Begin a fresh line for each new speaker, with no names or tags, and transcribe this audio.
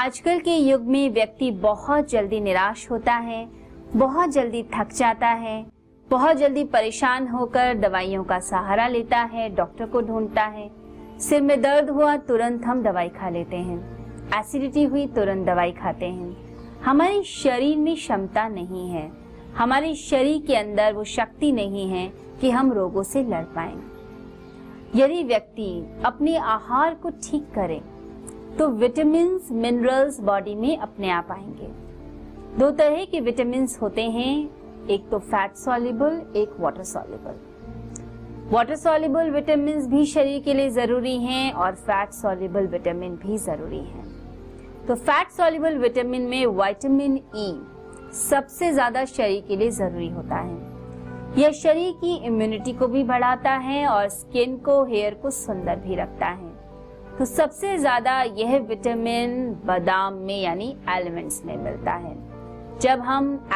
आजकल के युग में व्यक्ति बहुत जल्दी निराश होता है, बहुत जल्दी थक जाता है, बहुत जल्दी परेशान होकर दवाइयों का सहारा लेता है, डॉक्टर को ढूंढता है। सिर में दर्द हुआ, तुरंत हम दवाई खा लेते हैं। एसिडिटी हुई, तुरंत दवाई खाते हैं। हमारे शरीर में क्षमता नहीं है। हमारे शरीर के अंदर वो शक्ति नहीं है कि हम रोगों से लड़ पाए। यदि व्यक्ति अपने आहार को ठीक करे तो विटामिन मिनरल्स बॉडी में अपने आप आएँगे। दो तरह के विटामिन होते हैं। एक तो फैट सॉल्युबल एक water soluble water soluble vitamin भी शरीर के लिए ज़रूरी हैं और फैट सॉल्युबल विटामिन भी ज़रूरी हैं। तो फैट सॉल्युबल विटामिन में विटामिन ई सबसे ज़्यादा शरीर के लिए ज़रूरी होता है। यह शरीर की इम्यूनिटी को भी बढ़ाता है और स्किन को हेयर को सुंदर भी रखता है। तो सबसे ज़्यादा यह विटामिन बादाम में यानी एलिमेंट्स में मिलता है। जब हम